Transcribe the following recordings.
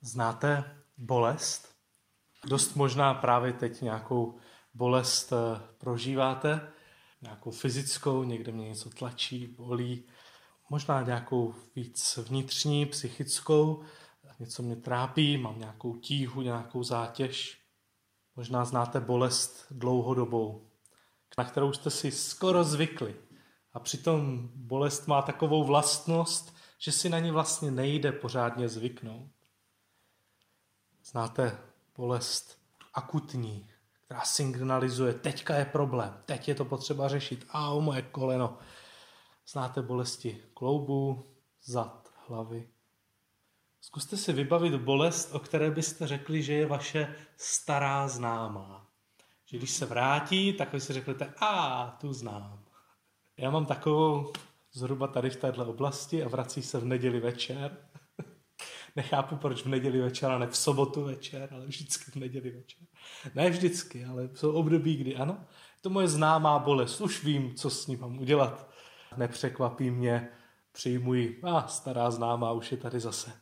Znáte bolest? Dost možná právě teď nějakou bolest eh, prožíváte, nějakou fyzickou, někde mě něco tlačí, bolí, možná nějakou víc vnitřní, psychickou, něco mě trápí, mám nějakou tíhu, nějakou zátěž. Možná znáte bolest dlouhodobou, na kterou jste si skoro zvykli. A přitom bolest má takovou vlastnost, že si na ní vlastně nejde pořádně zvyknout. Znáte bolest akutní, která signalizuje, teďka je problém, teď je to potřeba řešit, a o moje koleno. Znáte bolesti kloubu, zad, hlavy. Zkuste si vybavit bolest, o které byste řekli, že je vaše stará známá. Že když se vrátí, tak vy si řeknete, a tu znám. Já mám takovou zhruba tady v této oblasti a vrací se v neděli večer. Nechápu, proč v neděli večer a ne v sobotu večer, ale vždycky v neděli večer. Ne vždycky, ale jsou období, kdy ano. To moje známá bolest, už vím, co s ní mám udělat. Nepřekvapí mě, přijmuji, a stará známá už je tady zase.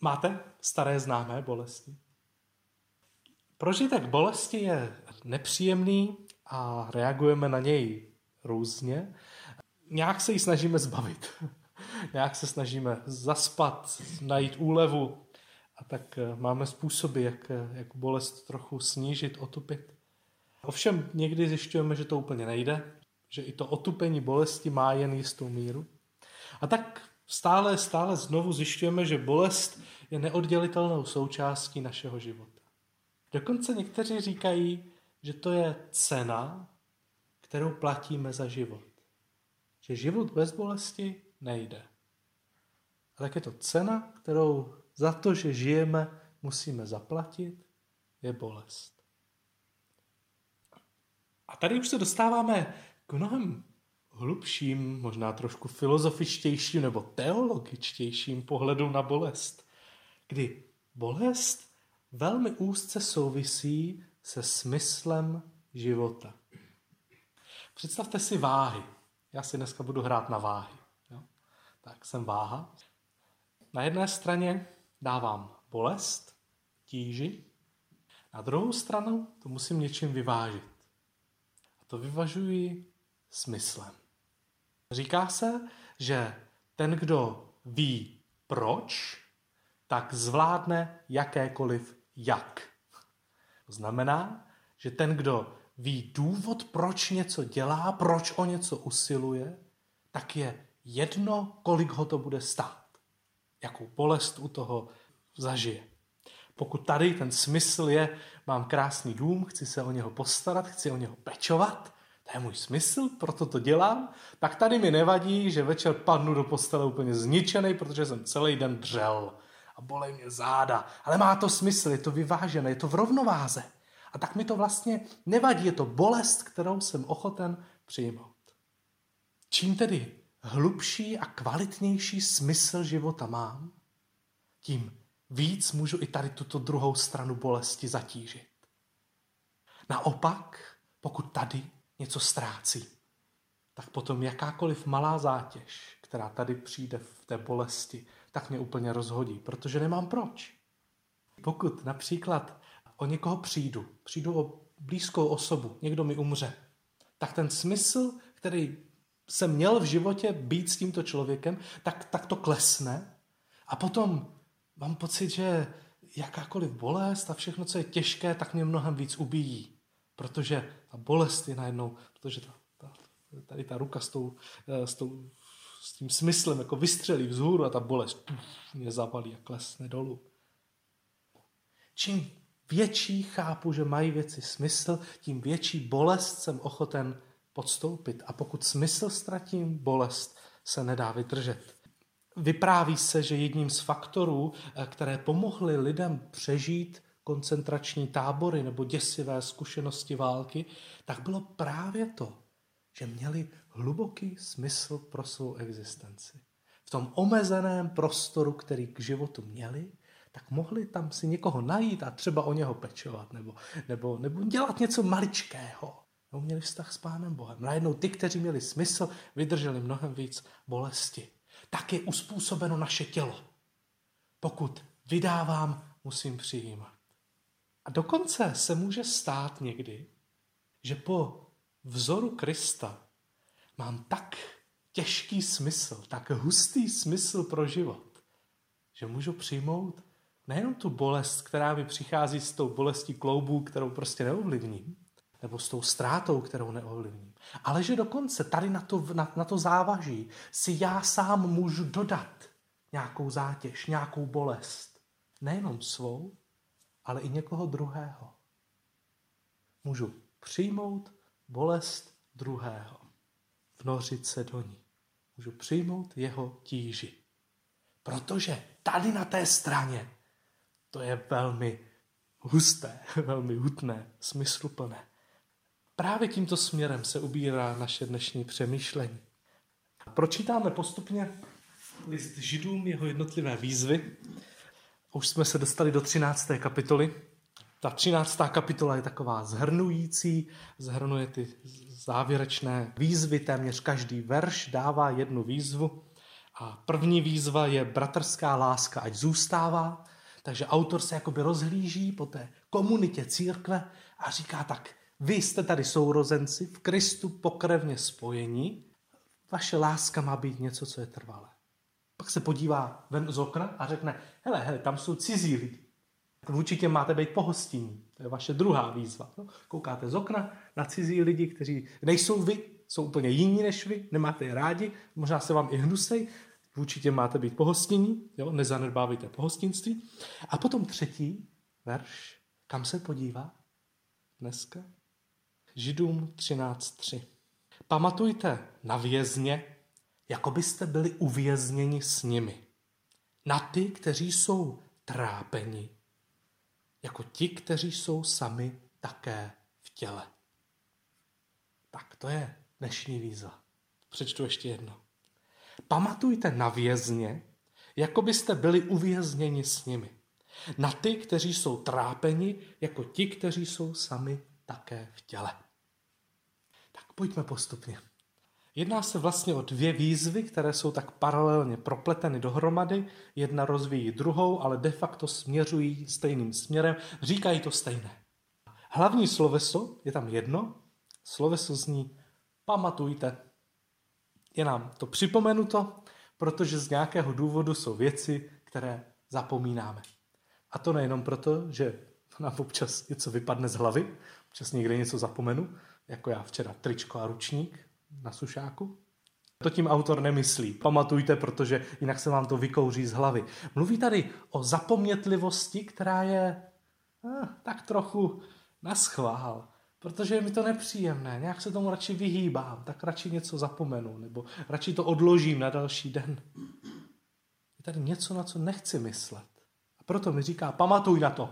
Máte staré známé bolesti? Prožitek bolesti je nepříjemný a reagujeme na něj různě. Nějak se ji snažíme zbavit. Nějak se snažíme zaspat, najít úlevu. A tak eh, máme způsoby, jak, eh, jak bolest trochu snížit, otupit. Ovšem někdy zjišťujeme, že to úplně nejde, že i to otupení bolesti má jen jistou míru. A tak stále, stále znovu zjišťujeme, že bolest je neoddělitelnou součástí našeho života. Dokonce někteří říkají, že to je cena, kterou platíme za život. Že život bez bolesti nejde. A tak je to cena, kterou za to, že žijeme, musíme zaplatit, je bolest. A tady už se dostáváme k mnohem hlubším, možná trošku filozofičtějším nebo teologičtějším pohledu na bolest, kdy bolest velmi úzce souvisí se smyslem života. Představte si váhy. Já si dneska budu hrát na váhy. Jo? Tak jsem váha. Na jedné straně dávám bolest, tíži, na druhou stranu to musím něčím vyvážit. A to vyvažuji smyslem. Říká se, že ten, kdo ví proč, tak zvládne jakékoliv jak. To znamená, že ten, kdo ví důvod, proč něco dělá, proč o něco usiluje, tak je jedno, kolik ho to bude stát. Jakou bolest u toho zažije. Pokud tady ten smysl je, mám krásný dům, chci se o něho postarat, chci o něho pečovat, to je můj smysl, proto to dělám, tak tady mi nevadí, že večer padnu do postele úplně zničený, protože jsem celý den dřel a bolej mě záda. Ale má to smysl, je to vyvážené, je to v rovnováze. A tak mi to vlastně nevadí, je to bolest, kterou jsem ochoten přijmout. Čím tedy hlubší a kvalitnější smysl života mám, tím víc můžu i tady tuto druhou stranu bolesti zatížit. Naopak, pokud tady něco ztrácí, tak potom jakákoliv malá zátěž, která tady přijde v té bolesti, tak mě úplně rozhodí, protože nemám proč. Pokud například o někoho přijdu, přijdu o blízkou osobu, někdo mi umře, tak ten smysl, který jsem měl v životě být s tímto člověkem, tak, tak to klesne a potom mám pocit, že jakákoliv bolest a všechno, co je těžké, tak mě mnohem víc ubíjí. Protože ta bolest je najednou, protože ta, ta, tady ta ruka s, tou, eh, s, tou, s tím smyslem jako vystřelí vzhůru a ta bolest puf, mě zabalí a klesne dolů. Čím větší chápu, že mají věci smysl, tím větší bolest jsem ochoten podstoupit. A pokud smysl ztratím, bolest se nedá vydržet. Vypráví se, že jedním z faktorů, eh, které pomohly lidem přežít koncentrační tábory nebo děsivé zkušenosti války, tak bylo právě to, že měli hluboký smysl pro svou existenci. V tom omezeném prostoru, který k životu měli, tak mohli tam si někoho najít a třeba o něho pečovat, nebo, nebo, nebo dělat něco maličkého. Nebo měli vztah s Pánem Bohem. Najednou ty, kteří měli smysl, vydrželi mnohem víc bolesti. Tak je uspůsobeno naše tělo. Pokud vydávám, musím přijímat. A dokonce se může stát někdy, že po vzoru Krista mám tak těžký smysl, tak hustý smysl pro život, že můžu přijmout nejenom tu bolest, která mi přichází s tou bolestí kloubů, kterou prostě neovlivním, nebo s tou ztrátou, kterou neovlivním, ale že dokonce tady na to, na, na to závaží si já sám můžu dodat nějakou zátěž, nějakou bolest. Nejenom svou, ale i někoho druhého. Můžu přijmout bolest druhého, vnořit se do ní. Můžu přijmout jeho tíži. Protože tady na té straně to je velmi husté, velmi hutné, smysluplné. Právě tímto směrem se ubírá naše dnešní přemýšlení. Pročítáme postupně list židům, jeho jednotlivé výzvy. Už jsme se dostali do 13. kapitoly. Ta 13. kapitola je taková zhrnující, zhrnuje ty závěrečné výzvy, téměř každý verš dává jednu výzvu. A první výzva je bratrská láska, ať zůstává. Takže autor se jakoby rozhlíží po té komunitě církve a říká tak, vy jste tady sourozenci, v Kristu pokrevně spojení, vaše láska má být něco, co je trvalé. Pak se podívá ven z okna a řekne, hele, hele, tam jsou cizí lidi. Vůči těm máte být pohostinní. To je vaše druhá výzva. No, koukáte z okna na cizí lidi, kteří nejsou vy, jsou úplně jiní než vy, nemáte je rádi, možná se vám i hnusej, vůči těm máte být pohostinní, jo, pohostinství. A potom třetí verš, kam se podívá dneska? Židům 13.3. Pamatujte na vězně, jako byste byli uvězněni s nimi. Na ty, kteří jsou trápeni, jako ti, kteří jsou sami také v těle. Tak to je dnešní výzva. Přečtu ještě jedno. Pamatujte na vězně, jako byste byli uvězněni s nimi. Na ty, kteří jsou trápeni, jako ti, kteří jsou sami také v těle. Tak pojďme postupně. Jedná se vlastně o dvě výzvy, které jsou tak paralelně propleteny dohromady. Jedna rozvíjí druhou, ale de facto směřují stejným směrem, říkají to stejné. Hlavní sloveso je tam jedno, sloveso zní pamatujte. Je nám to připomenuto, protože z nějakého důvodu jsou věci, které zapomínáme. A to nejenom proto, že nám občas něco vypadne z hlavy, občas někde něco zapomenu, jako já včera tričko a ručník na sušáku. To tím autor nemyslí. Pamatujte, protože jinak se vám to vykouří z hlavy. Mluví tady o zapomnětlivosti, která je eh, tak trochu na schvál, protože je mi to nepříjemné, nějak se tomu radši vyhýbám, tak radši něco zapomenu, nebo radši to odložím na další den. Je tady něco, na co nechci myslet. A proto mi říká, pamatuj na to.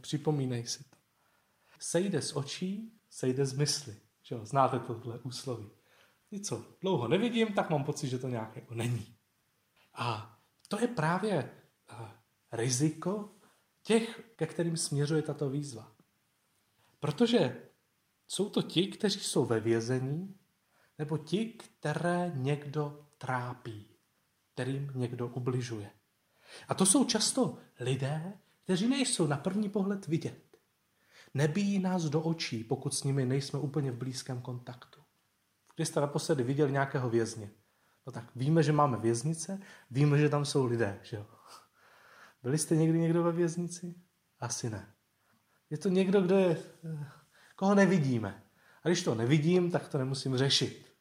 Připomínej si. Sejde z očí, sejde z mysli. Že jo? Znáte tohle úsloví. Něco dlouho nevidím, tak mám pocit, že to nějak jako není. A to je právě uh, riziko těch, ke kterým směřuje tato výzva. Protože jsou to ti, kteří jsou ve vězení, nebo ti, které někdo trápí, kterým někdo ubližuje. A to jsou často lidé, kteří nejsou na první pohled vidět. Nebíjí nás do očí, pokud s nimi nejsme úplně v blízkém kontaktu. Když jste naposledy viděli nějakého vězně, no tak víme, že máme věznice, víme, že tam jsou lidé. Že jo? Byli jste někdy někdo ve věznici? Asi ne. Je to někdo, kdo je, koho nevidíme. A když to nevidím, tak to nemusím řešit.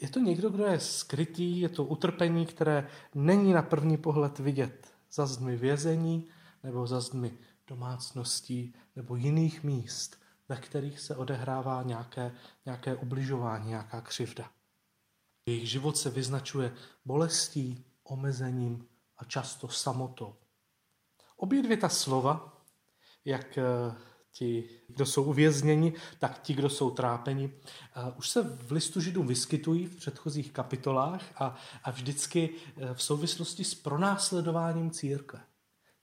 Je to někdo, kdo je skrytý, je to utrpení, které není na první pohled vidět za zdmi vězení nebo za zdmi domácností nebo jiných míst, ve kterých se odehrává nějaké, nějaké ubližování, nějaká křivda. Jejich život se vyznačuje bolestí, omezením a často samotou. Obě dvě ta slova, jak eh, ti, kdo jsou uvězněni, tak ti, kdo jsou trápeni, eh, už se v listu Židům vyskytují v předchozích kapitolách a, a vždycky eh, v souvislosti s pronásledováním církve.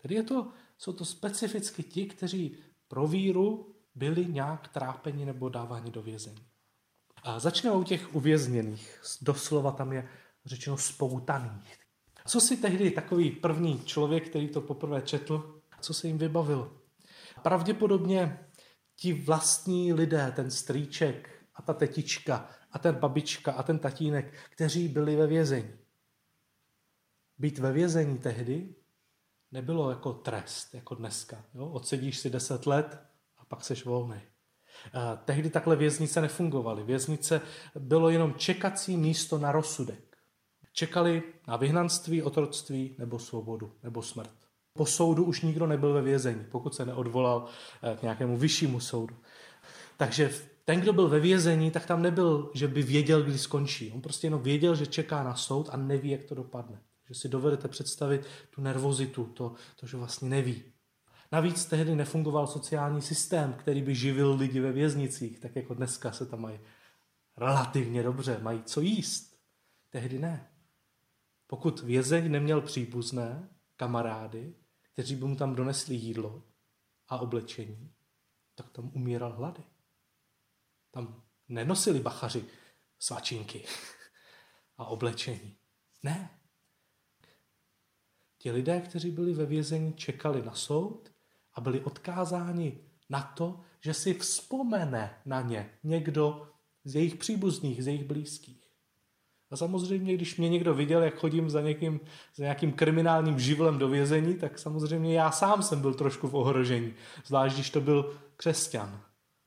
Tedy je to jsou to specificky ti, kteří pro víru byli nějak trápeni nebo dáváni do vězení. A začneme u těch uvězněných. Doslova tam je řečeno spoutaných. Co si tehdy takový první člověk, který to poprvé četl, co se jim vybavilo? Pravděpodobně ti vlastní lidé, ten strýček a ta tetička a ten babička a ten tatínek, kteří byli ve vězení. Být ve vězení tehdy nebylo jako trest, jako dneska. Jo? Odsedíš si deset let a pak seš volný. Tehdy takhle věznice nefungovaly. Věznice bylo jenom čekací místo na rozsudek. Čekali na vyhnanství, otroctví nebo svobodu, nebo smrt. Po soudu už nikdo nebyl ve vězení, pokud se neodvolal eh, k nějakému vyššímu soudu. Takže ten, kdo byl ve vězení, tak tam nebyl, že by věděl, kdy skončí. On prostě jenom věděl, že čeká na soud a neví, jak to dopadne. Že si dovedete představit tu nervozitu, to, to že vlastně neví. Navíc tehdy nefungoval sociální systém, který by živil lidi ve věznicích, tak jako dneska se tam mají relativně dobře, mají co jíst. Tehdy ne. Pokud vězeň neměl příbuzné, kamarády, kteří by mu tam donesli jídlo a oblečení, tak tam umíral hlady. Tam nenosili bachaři svačinky a oblečení. Ne. Ti lidé, kteří byli ve vězení, čekali na soud a byli odkázáni na to, že si vzpomene na ně někdo z jejich příbuzných, z jejich blízkých. A samozřejmě, když mě někdo viděl, jak chodím za, někým, za nějakým kriminálním živlem do vězení, tak samozřejmě já sám jsem byl trošku v ohrožení. Zvlášť, když to byl křesťan.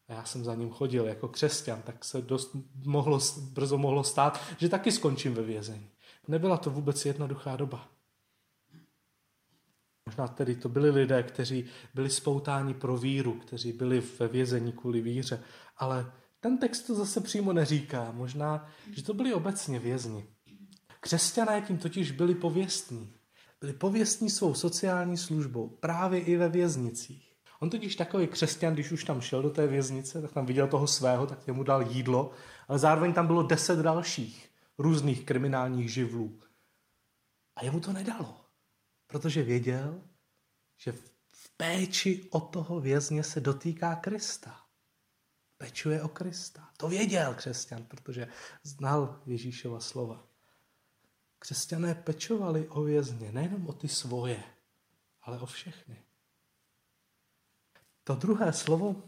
A já jsem za ním chodil jako křesťan, tak se dost mohlo, brzo mohlo stát, že taky skončím ve vězení. Nebyla to vůbec jednoduchá doba. Možná tedy to byli lidé, kteří byli spoutáni pro víru, kteří byli ve vězení kvůli víře, ale ten text to zase přímo neříká. Možná, že to byli obecně vězni. Křesťané tím totiž byli pověstní. Byli pověstní svou sociální službou právě i ve věznicích. On totiž takový křesťan, když už tam šel do té věznice, tak tam viděl toho svého, tak mu dal jídlo, ale zároveň tam bylo deset dalších různých kriminálních živlů. A jemu to nedalo, protože věděl, že v péči o toho vězně se dotýká Krista. Pečuje o Krista. To věděl křesťan, protože znal Ježíšova slova. Křesťané pečovali o vězně, nejenom o ty svoje, ale o všechny. To druhé slovo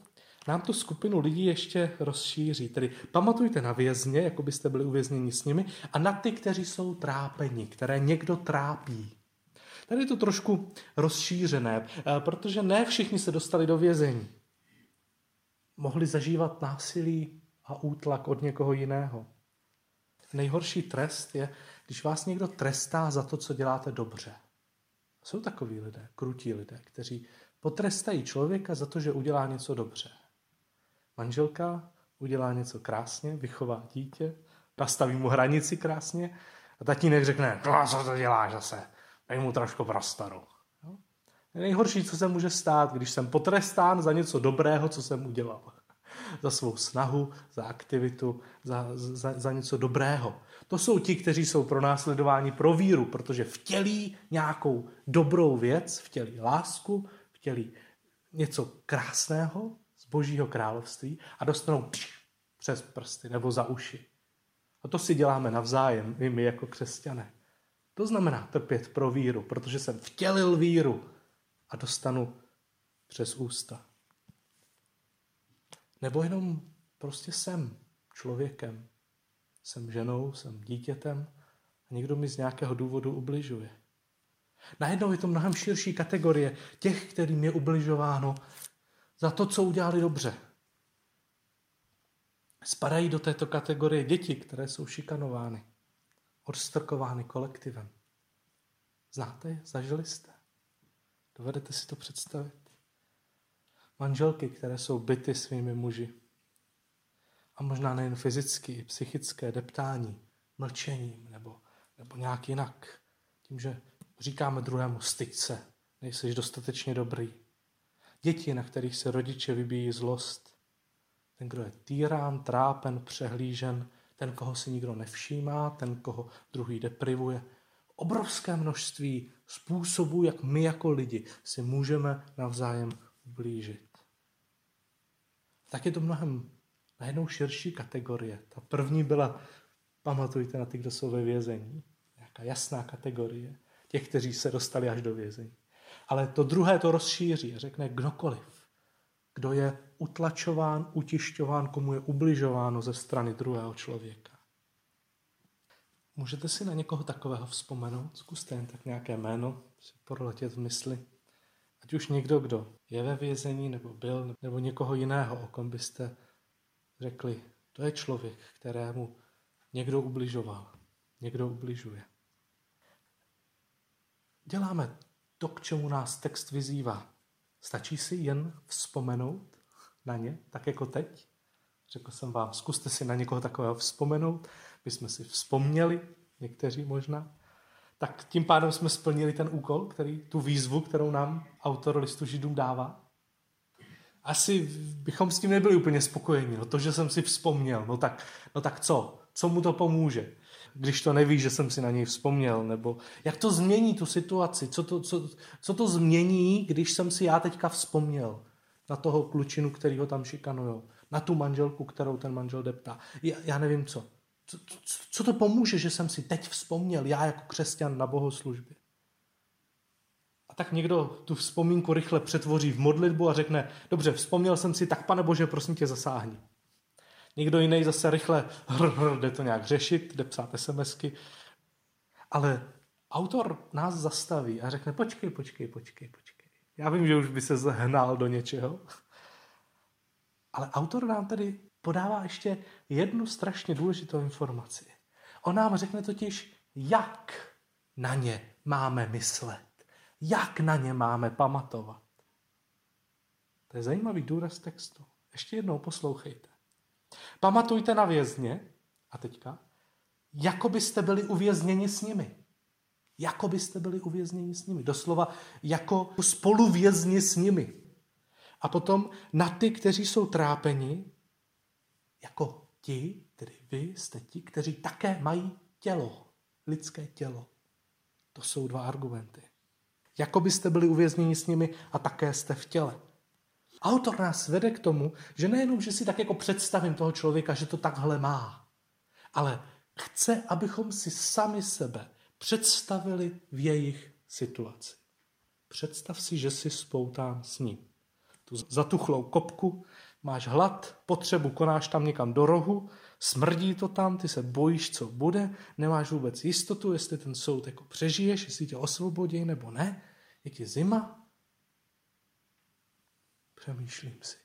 nám tu skupinu lidí ještě rozšíří. Tedy pamatujte na vězně, jako byste byli uvězněni s nimi, a na ty, kteří jsou trápeni, které někdo trápí. Tady je to trošku rozšířené, eh, protože ne všichni se dostali do vězení. Mohli zažívat násilí a útlak od někoho jiného. Nejhorší trest je, když vás někdo trestá za to, co děláte dobře. Jsou takoví lidé, krutí lidé, kteří potrestají člověka za to, že udělá něco dobře. Manželka udělá něco krásně, vychová dítě, nastaví mu hranici krásně a tatínek řekne, no co to děláš zase, dej mu trošku prostoru. Nejhorší, co se může stát, když jsem potrestán za něco dobrého, co jsem udělal. Za svou snahu, za aktivitu, za, za, za něco dobrého. To jsou ti, kteří jsou pro následování pro víru, protože vtělí nějakou dobrou věc, vtělí lásku, chtěli něco krásného z božího království a dostanou pš, přes prsty nebo za uši. A to si děláme navzájem, i my jako křesťané. To znamená trpět pro víru, protože jsem vtělil víru a dostanu přes ústa. Nebo jenom prostě jsem člověkem. Jsem ženou, jsem dítětem a někdo mi z nějakého důvodu ubližuje. Najednou je to mnohem širší kategorie těch, kterým je ubližováno za to, co udělali dobře. Spadají do této kategorie děti, které jsou šikanovány, odstrkovány kolektivem. Znáte je? Zažili jste? Dovedete si to představit? Manželky, které jsou byty svými muži. A možná nejen fyzicky, i psychické deptání, mlčením nebo, nebo nějak jinak. Tím, že Říkáme druhému, styď se, nejsi dostatečně dobrý. Děti, na kterých se rodiče vybíjí zlost. Ten, kdo je týrán, trápen, přehlížen, ten, koho si nikdo nevšímá, ten, koho druhý deprivuje. Obrovské množství způsobů, jak my jako lidi si můžeme navzájem ublížit. Tak je to mnohem najednou širší kategorie. Ta první byla, pamatujte na ty, kdo jsou ve vězení nějaká jasná kategorie těch, kteří se dostali až do vězení. Ale to druhé to rozšíří a řekne kdokoliv, kdo je utlačován, utišťován, komu je ubližováno ze strany druhého člověka. Můžete si na někoho takového vzpomenout? Zkuste jen tak nějaké jméno si proletět v mysli. Ať už někdo, kdo je ve vězení, nebo byl, nebo někoho jiného, o kom byste řekli, to je člověk, kterému někdo ubližoval, někdo ubližuje. Děláme to, k čemu nás text vyzývá. Stačí si jen vzpomenout na ně, tak jako teď? Řekl jsem vám, zkuste si na někoho takového vzpomenout. My jsme si vzpomněli, někteří možná. Tak tím pádem jsme splnili ten úkol, který, tu výzvu, kterou nám autor listu Židům dává. Asi bychom s tím nebyli úplně spokojeni. No to, že jsem si vzpomněl, no tak, no tak co? Co mu to pomůže? když to neví, že jsem si na něj vzpomněl, nebo jak to změní tu situaci, co to, co, co to změní, když jsem si já teďka vzpomněl na toho klučinu, který ho tam šikanujou, na tu manželku, kterou ten manžel deptá. Já, já nevím co. Co, co. to pomůže, že jsem si teď vzpomněl, já jako křesťan na bohoslužbě? A tak někdo tu vzpomínku rychle přetvoří v modlitbu a řekne, dobře, vzpomněl jsem si, tak pane Bože, prosím tě, zasáhni. Někdo jiný zase rychle hr, hr, jde to nějak řešit, jde psát SMSky. Ale autor nás zastaví a řekne, počkej, počkej, počkej, počkej. Já vím, že už by se zhnal do něčeho. Ale autor nám tady podává ještě jednu strašně důležitou informaci. On nám řekne totiž, jak na ně máme myslet. Jak na ně máme pamatovat. To je zajímavý důraz textu. Ještě jednou poslouchejte. Pamatujte na vězně, a teďka, jako byste byli uvězněni s nimi. Jako byste byli uvězněni s nimi. Doslova jako spoluvězni s nimi. A potom na ty, kteří jsou trápeni, jako ti, tedy vy jste ti, kteří také mají tělo, lidské tělo. To jsou dva argumenty. Jako byste byli uvězněni s nimi a také jste v těle. Autor nás vede k tomu, že nejenom, že si tak jako představím toho člověka, že to takhle má, ale chce, abychom si sami sebe představili v jejich situaci. Představ si, že jsi spoután s ním. Tu zatuchlou kopku, máš hlad, potřebu, konáš tam někam do rohu, smrdí to tam, ty se bojíš, co bude, nemáš vůbec jistotu, jestli ten soud jako přežiješ, jestli tě osvobodí nebo ne, je ti zima, Přemýšlím si.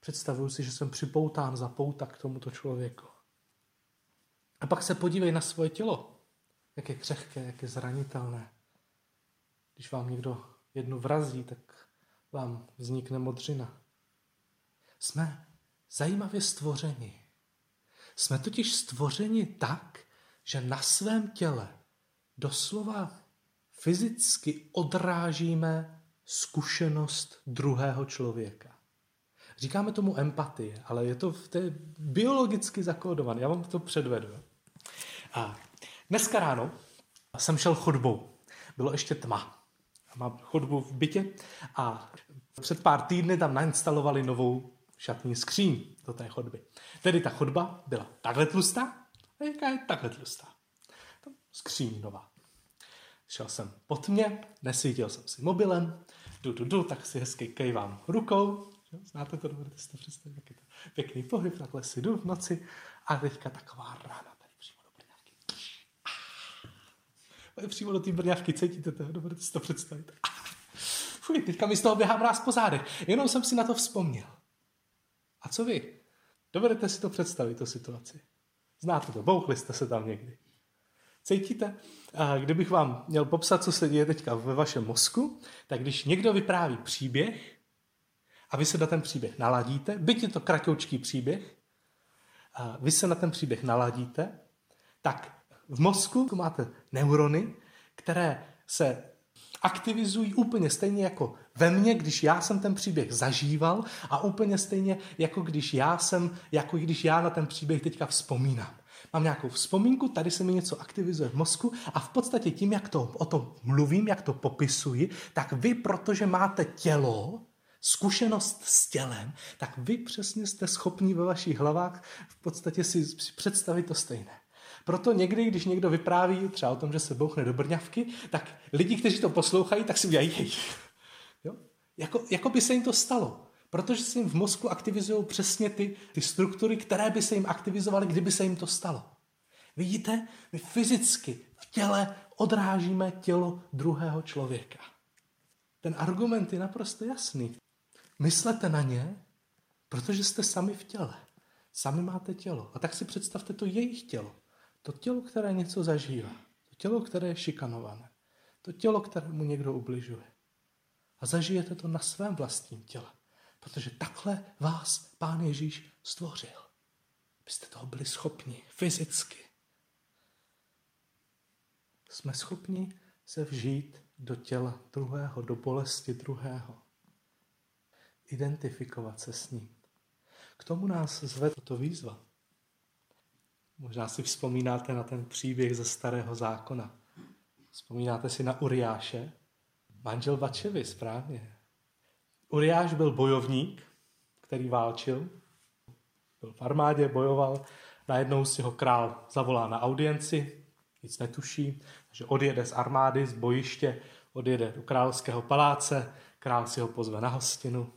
Představuju si, že jsem připoután za pouta k tomuto člověku. A pak se podívej na svoje tělo. Jak je křehké, jak je zranitelné. Když vám někdo jednu vrazí, tak vám vznikne modřina. Jsme zajímavě stvořeni. Jsme totiž stvořeni tak, že na svém těle doslova fyzicky odrážíme zkušenost druhého člověka. Říkáme tomu empatie, ale je to v té biologicky zakódované. Já vám to předvedu. A dneska ráno jsem šel chodbou. Bylo ještě tma. Mám chodbu v bytě a před pár týdny tam nainstalovali novou šatní skříň do té chodby. Tedy ta chodba byla takhle tlustá a jaká je takhle tlustá. Skříň nová. Šel jsem po tmě, nesvítil jsem si mobilem, du, du, du, tak si hezky kejvám rukou. Znáte to, dobře si to představit, jak to pěkný pohyb, takhle si jdu v noci a teďka taková rána tady přímo do brňavky. Ah. Přímo do té brňavky, cítíte to, dobře si to představit. Fuj, teďka mi z toho běhám ráz po zádech. Jenom jsem si na to vzpomněl. A co vy? Dovedete si to představit, tu situaci. Znáte to, bouchli jste se tam někdy. Cítíte? A kdybych vám měl popsat, co se děje teďka ve vašem mozku, tak když někdo vypráví příběh a vy se na ten příběh naladíte, byť je to kratoučký příběh, a vy se na ten příběh naladíte, tak v mozku máte neurony, které se aktivizují úplně stejně jako ve mně, když já jsem ten příběh zažíval a úplně stejně jako když já jsem, jako když já na ten příběh teďka vzpomínám mám nějakou vzpomínku, tady se mi něco aktivizuje v mozku a v podstatě tím, jak to o tom mluvím, jak to popisuji, tak vy, protože máte tělo, zkušenost s tělem, tak vy přesně jste schopni ve vašich hlavách v podstatě si představit to stejné. Proto někdy, když někdo vypráví třeba o tom, že se bouchne do brňavky, tak lidi, kteří to poslouchají, tak si udělají jej. Jako, jako by se jim to stalo. Protože se jim v mozku aktivizují přesně ty, ty struktury, které by se jim aktivizovaly, kdyby se jim to stalo. Vidíte, my fyzicky v těle odrážíme tělo druhého člověka. Ten argument je naprosto jasný. Myslete na ně, protože jste sami v těle. Sami máte tělo. A tak si představte to jejich tělo. To tělo, které něco zažívá. To tělo, které je šikanované. To tělo, kterému někdo ubližuje. A zažijete to na svém vlastním těle. Protože takhle vás Pán Ježíš stvořil. Abyste toho byli schopni fyzicky. Jsme schopni se vžít do těla druhého, do bolesti druhého. Identifikovat se s ním. K tomu nás zve toto výzva. Možná si vzpomínáte na ten příběh ze starého zákona. Vzpomínáte si na Uriáše? Manžel Bačevy, správně. Uriáš byl bojovník, který válčil. Byl v armádě, bojoval. Najednou si ho král zavolá na audienci, nic netuší, že odjede z armády, z bojiště, odjede do královského paláce, král si ho pozve na hostinu.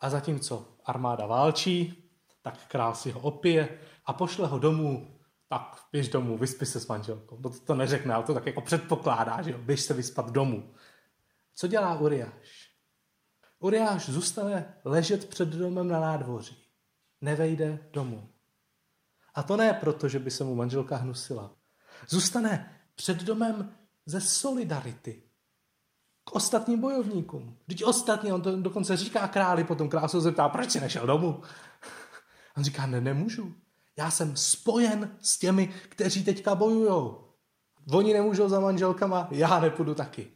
A zatímco armáda válčí, tak král si ho opije a pošle ho domů, tak běž domů, vyspí se s manželkou. To, to neřekne, ale to tak jako předpokládá, že jo, běž se vyspat domů. Co dělá Uriáš? Uriáš zůstane ležet před domem na nádvoří. Nevejde domů. A to ne proto, že by se mu manželka hnusila. Zůstane před domem ze solidarity k ostatním bojovníkům. Vždyť ostatní, on to dokonce říká králi, potom král se zeptá, proč jsi nešel domů? On říká, ne, nemůžu. Já jsem spojen s těmi, kteří teďka bojujou. Oni nemůžou za manželkama, já nepůjdu taky.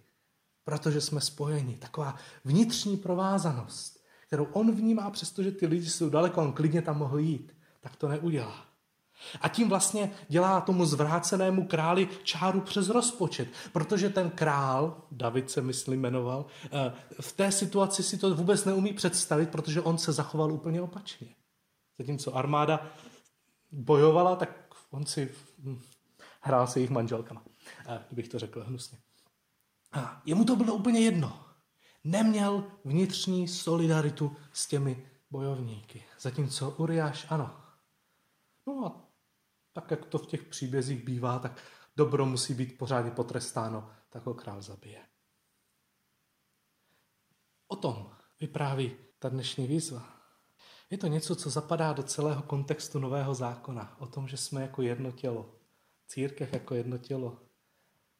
Protože jsme spojeni. Taková vnitřní provázanost, kterou on vnímá, přestože ty lidi jsou daleko, on klidně tam mohl jít, tak to neudělá. A tím vlastně dělá tomu zvrácenému králi čáru přes rozpočet, protože ten král, David se myslím jmenoval, eh, v té situaci si to vůbec neumí představit, protože on se zachoval úplně opačně. Zatímco armáda bojovala, tak on si hm, hrál se jejich manželkama, kdybych to řekl hnusně. A jemu to bylo úplně jedno. Neměl vnitřní solidaritu s těmi bojovníky. Zatímco Uriáš ano. No a tak jak to v těch příbězích bývá, tak dobro musí být pořádně potrestáno, tak ho král zabije. O tom vypráví ta dnešní výzva. Je to něco, co zapadá do celého kontextu Nového zákona. O tom, že jsme jako jedno tělo. Církev jako jedno tělo.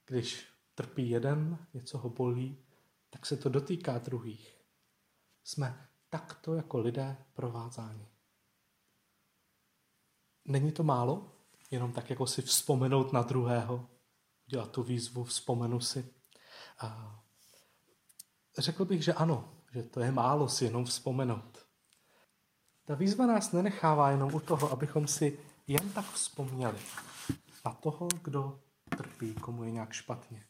Když trpí jeden, něco ho bolí, tak se to dotýká druhých. Jsme takto jako lidé provázáni. Není to málo? jenom tak jako si vzpomenout na druhého, dělat tu výzvu, vzpomenu si. A řekl bych, že ano, že to je málo si jenom vzpomenout. Ta výzva nás nenechává jenom u toho, abychom si jen tak vzpomněli na toho, kdo trpí, komu je nějak špatně.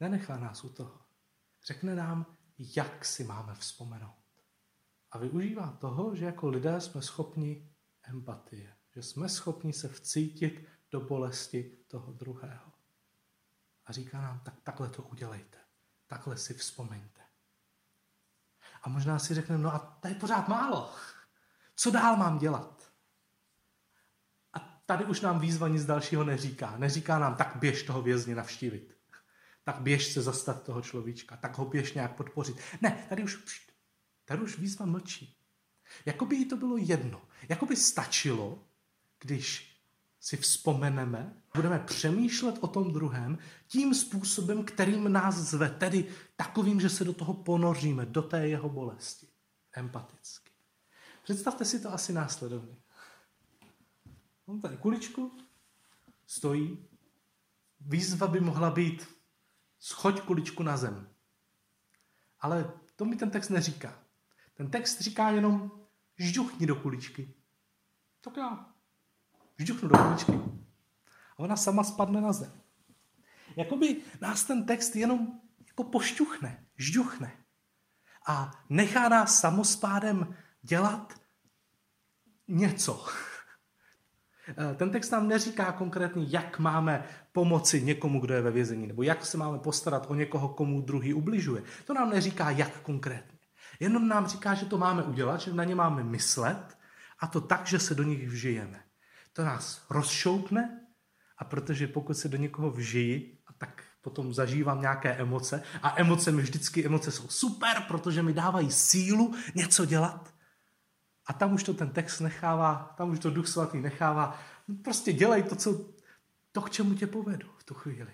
Nenechá nás u toho. Řekne nám, jak si máme vzpomenout. A využívá toho, že jako lidé jsme schopni empatie že jsme schopni se vcítit do bolesti toho druhého. A říká nám, tak takhle to udělejte. Takhle si vzpomeňte. A možná si řekneme, no a to je pořád málo. Co dál mám dělat? A tady už nám výzva nic dalšího neříká. Neříká nám, tak běž toho vězně navštívit. Tak běž se zastat toho človíčka. Tak ho běž nějak podpořit. Ne, tady už, tady už výzva mlčí. Jakoby jí to bylo jedno. Jakoby stačilo, když si vzpomeneme, budeme přemýšlet o tom druhém tím způsobem, kterým nás zve, tedy takovým, že se do toho ponoříme, do té jeho bolesti. Empaticky. Představte si to asi následovně. On tady kuličku, stojí, výzva by mohla být schoď kuličku na zem. Ale to mi ten text neříká. Ten text říká jenom žduchni do kuličky. Tak já vžduchnu do kuličky a ona sama spadne na zem. Jakoby nás ten text jenom jako pošťuchne, žduchne a nechá nás samospádem dělat něco. Eh, ten text nám neříká konkrétně, jak máme pomoci někomu, kdo je ve vězení, nebo jak se máme postarat o někoho, komu druhý ubližuje. To nám neříká, jak konkrétně. Jenom nám říká, že to máme udělat, že na ně máme myslet a to tak, že se do nich vžijeme. To nás rozšoupne a protože pokud se do někoho vžijí, tak potom zažívám nějaké emoce a emoce mi vždycky, emoce jsou super, protože mi dávají sílu něco dělat. A tam už to ten text nechává, tam už to Duch Svatý nechává. Prostě dělej to, co, to, k čemu tě povedu v tu chvíli.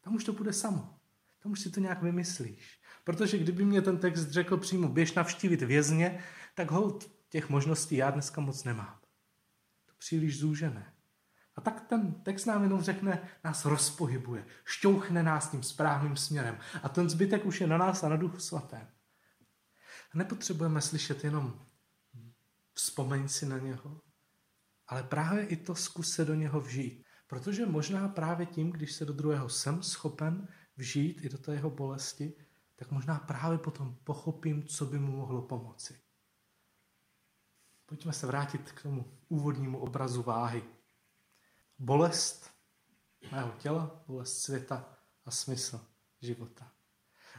Tam už to bude samo. Tam už si to nějak vymyslíš. Protože kdyby mě ten text řekl přímo, běž navštívit vězně, tak hold, těch možností já dneska moc nemám. To příliš zúžené. A tak ten text nám jenom řekne, nás rozpohybuje, šťouchne nás tím správným směrem. A ten zbytek už je na nás a na duchu svatém. A nepotřebujeme slyšet jenom vzpomeň si na něho, ale právě i to zkus se do něho vžít. Protože možná právě tím, když se do druhého jsem schopen vžít i do té jeho bolesti, tak možná právě potom pochopím, co by mu mohlo pomoci. Pojďme se vrátit k tomu úvodnímu obrazu váhy. Bolest mého těla, bolest světa a smysl života.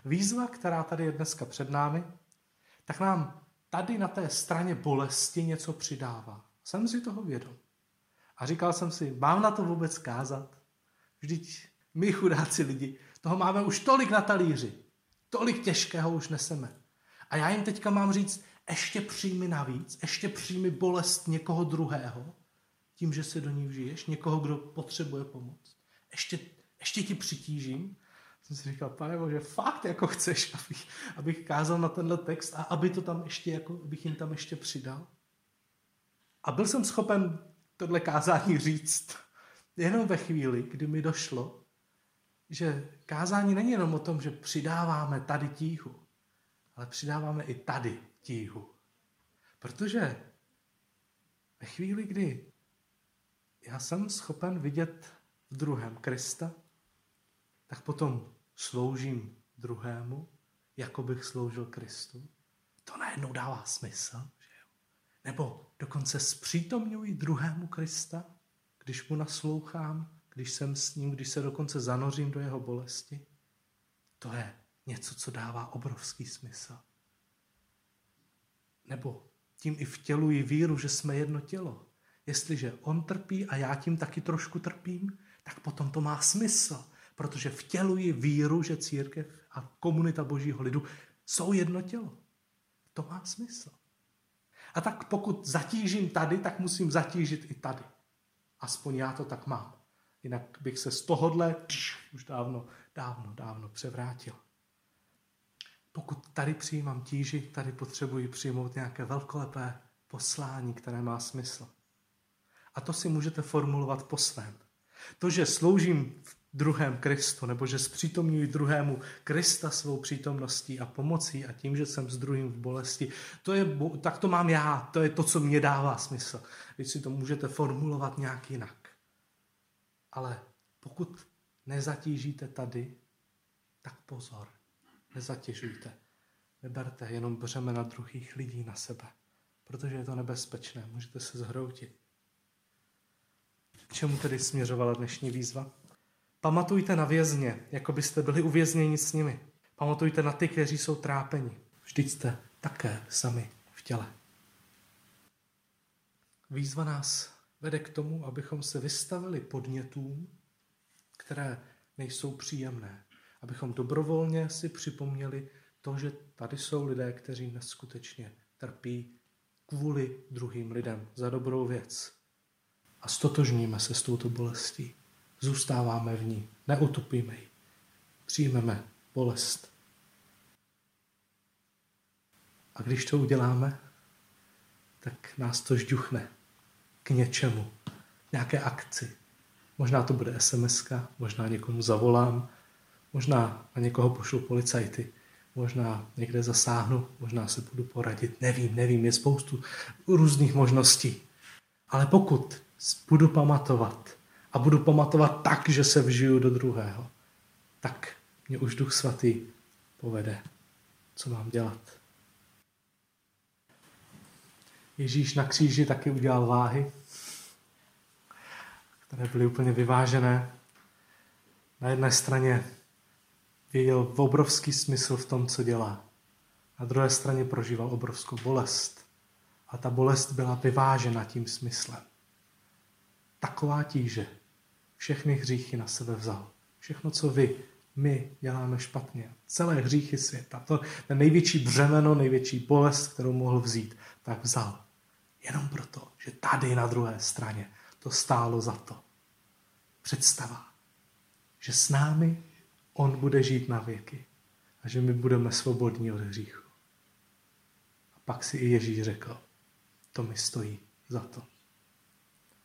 Výzva, která tady je dneska před námi, tak nám tady na té straně bolesti něco přidává. Jsem si toho vědom. A říkal jsem si, mám na to vůbec kázat? Vždyť my chudáci lidi, toho máme už tolik na talíři. Tolik těžkého už neseme. A já jim teďka mám říct, ještě přijmi navíc, ještě přijmi bolest někoho druhého, tím, že se do ní vžiješ, někoho, kdo potřebuje pomoc. Ještě, ještě ti přitížím. Jsem si říkal, pane Bože, fakt jako chceš, abych, abych kázal na tenhle text a aby to tam ještě, jako, abych jim tam ještě přidal. A byl jsem schopen tohle kázání říct jenom ve chvíli, kdy mi došlo, že kázání není jenom o tom, že přidáváme tady tíhu, ale přidáváme i tady tíhu. Protože ve chvíli, kdy já jsem schopen vidět v druhém Krista, tak potom sloužím druhému, jako bych sloužil Kristu. To najednou dává smysl. Že jo? Nebo dokonce zpřítomňuji druhému Krista, když mu naslouchám, když jsem s ním, když se dokonce zanořím do jeho bolesti. To je něco, co dává obrovský smysl. Nebo tím i vtěluji víru, že jsme jedno tělo. Jestliže on trpí a já tím taky trošku trpím, tak potom to má smysl, protože vtěluji víru, že církev a komunita božího lidu jsou jedno tělo. To má smysl. A tak pokud zatížím tady, tak musím zatížit i tady. Aspoň já to tak mám. Jinak bych se z tohohle už dávno, dávno, dávno převrátil. Pokud tady přijímám tíži, tady potřebuji přijmout nějaké velkolepé poslání, které má smysl. A to si můžete formulovat po svém. To, že sloužím v druhém Kristu, nebo že zpřítomňuji druhému Krista svou přítomností a pomocí a tím, že jsem s druhým v bolesti, to je, tak to mám já, to je to, co mě dává smysl. Vy si to můžete formulovat nějak jinak. Ale pokud nezatížíte tady, tak pozor, nezatěžujte. Neberte jenom břemena druhých lidí na sebe, protože je to nebezpečné, můžete se zhroutit. K čemu tedy směřovala dnešní výzva? Pamatujte na vězně, jako byste byli uvězněni s nimi. Pamatujte na ty, kteří jsou trápeni. Vždyť jste také sami v těle. Výzva nás vede k tomu, abychom se vystavili podnětům, které nejsou příjemné. Abychom dobrovolně si připomněli to, že tady jsou lidé, kteří neskutečně trpí kvůli druhým lidem za dobrou věc a stotožníme se s touto bolestí. Zůstáváme v ní, neutopíme ji. Přijmeme bolest. A když to uděláme, tak nás to žduchne k něčemu, nějaké akci. Možná to bude sms možná někomu zavolám, možná na někoho pošlu policajty, možná někde zasáhnu, možná se budu poradit, nevím, nevím, je spoustu různých možností. Ale pokud budu pamatovat a budu pamatovat tak, že se vžiju do druhého, tak mě už Duch Svatý povede, co mám dělat. Ježíš na kříži taky udělal váhy. které byly úplně vyvážené. Na jedné straně viděl obrovský smysl v tom, co dělá. Na druhé straně prožíval obrovskou bolest. A ta bolest byla vyvážena tím smyslem. Taková tíže všechny hříchy na sebe vzal. Všechno, co vy, my děláme špatně. Celé hříchy světa. To ten největší břemeno, největší bolest, kterou mohl vzít, tak vzal. Jenom proto, že tady na druhé straně to stálo za to. Představa, že s námi on bude žít na věky a že my budeme svobodní od hříchu. A pak si i Ježíš řekl, to mi stojí za to.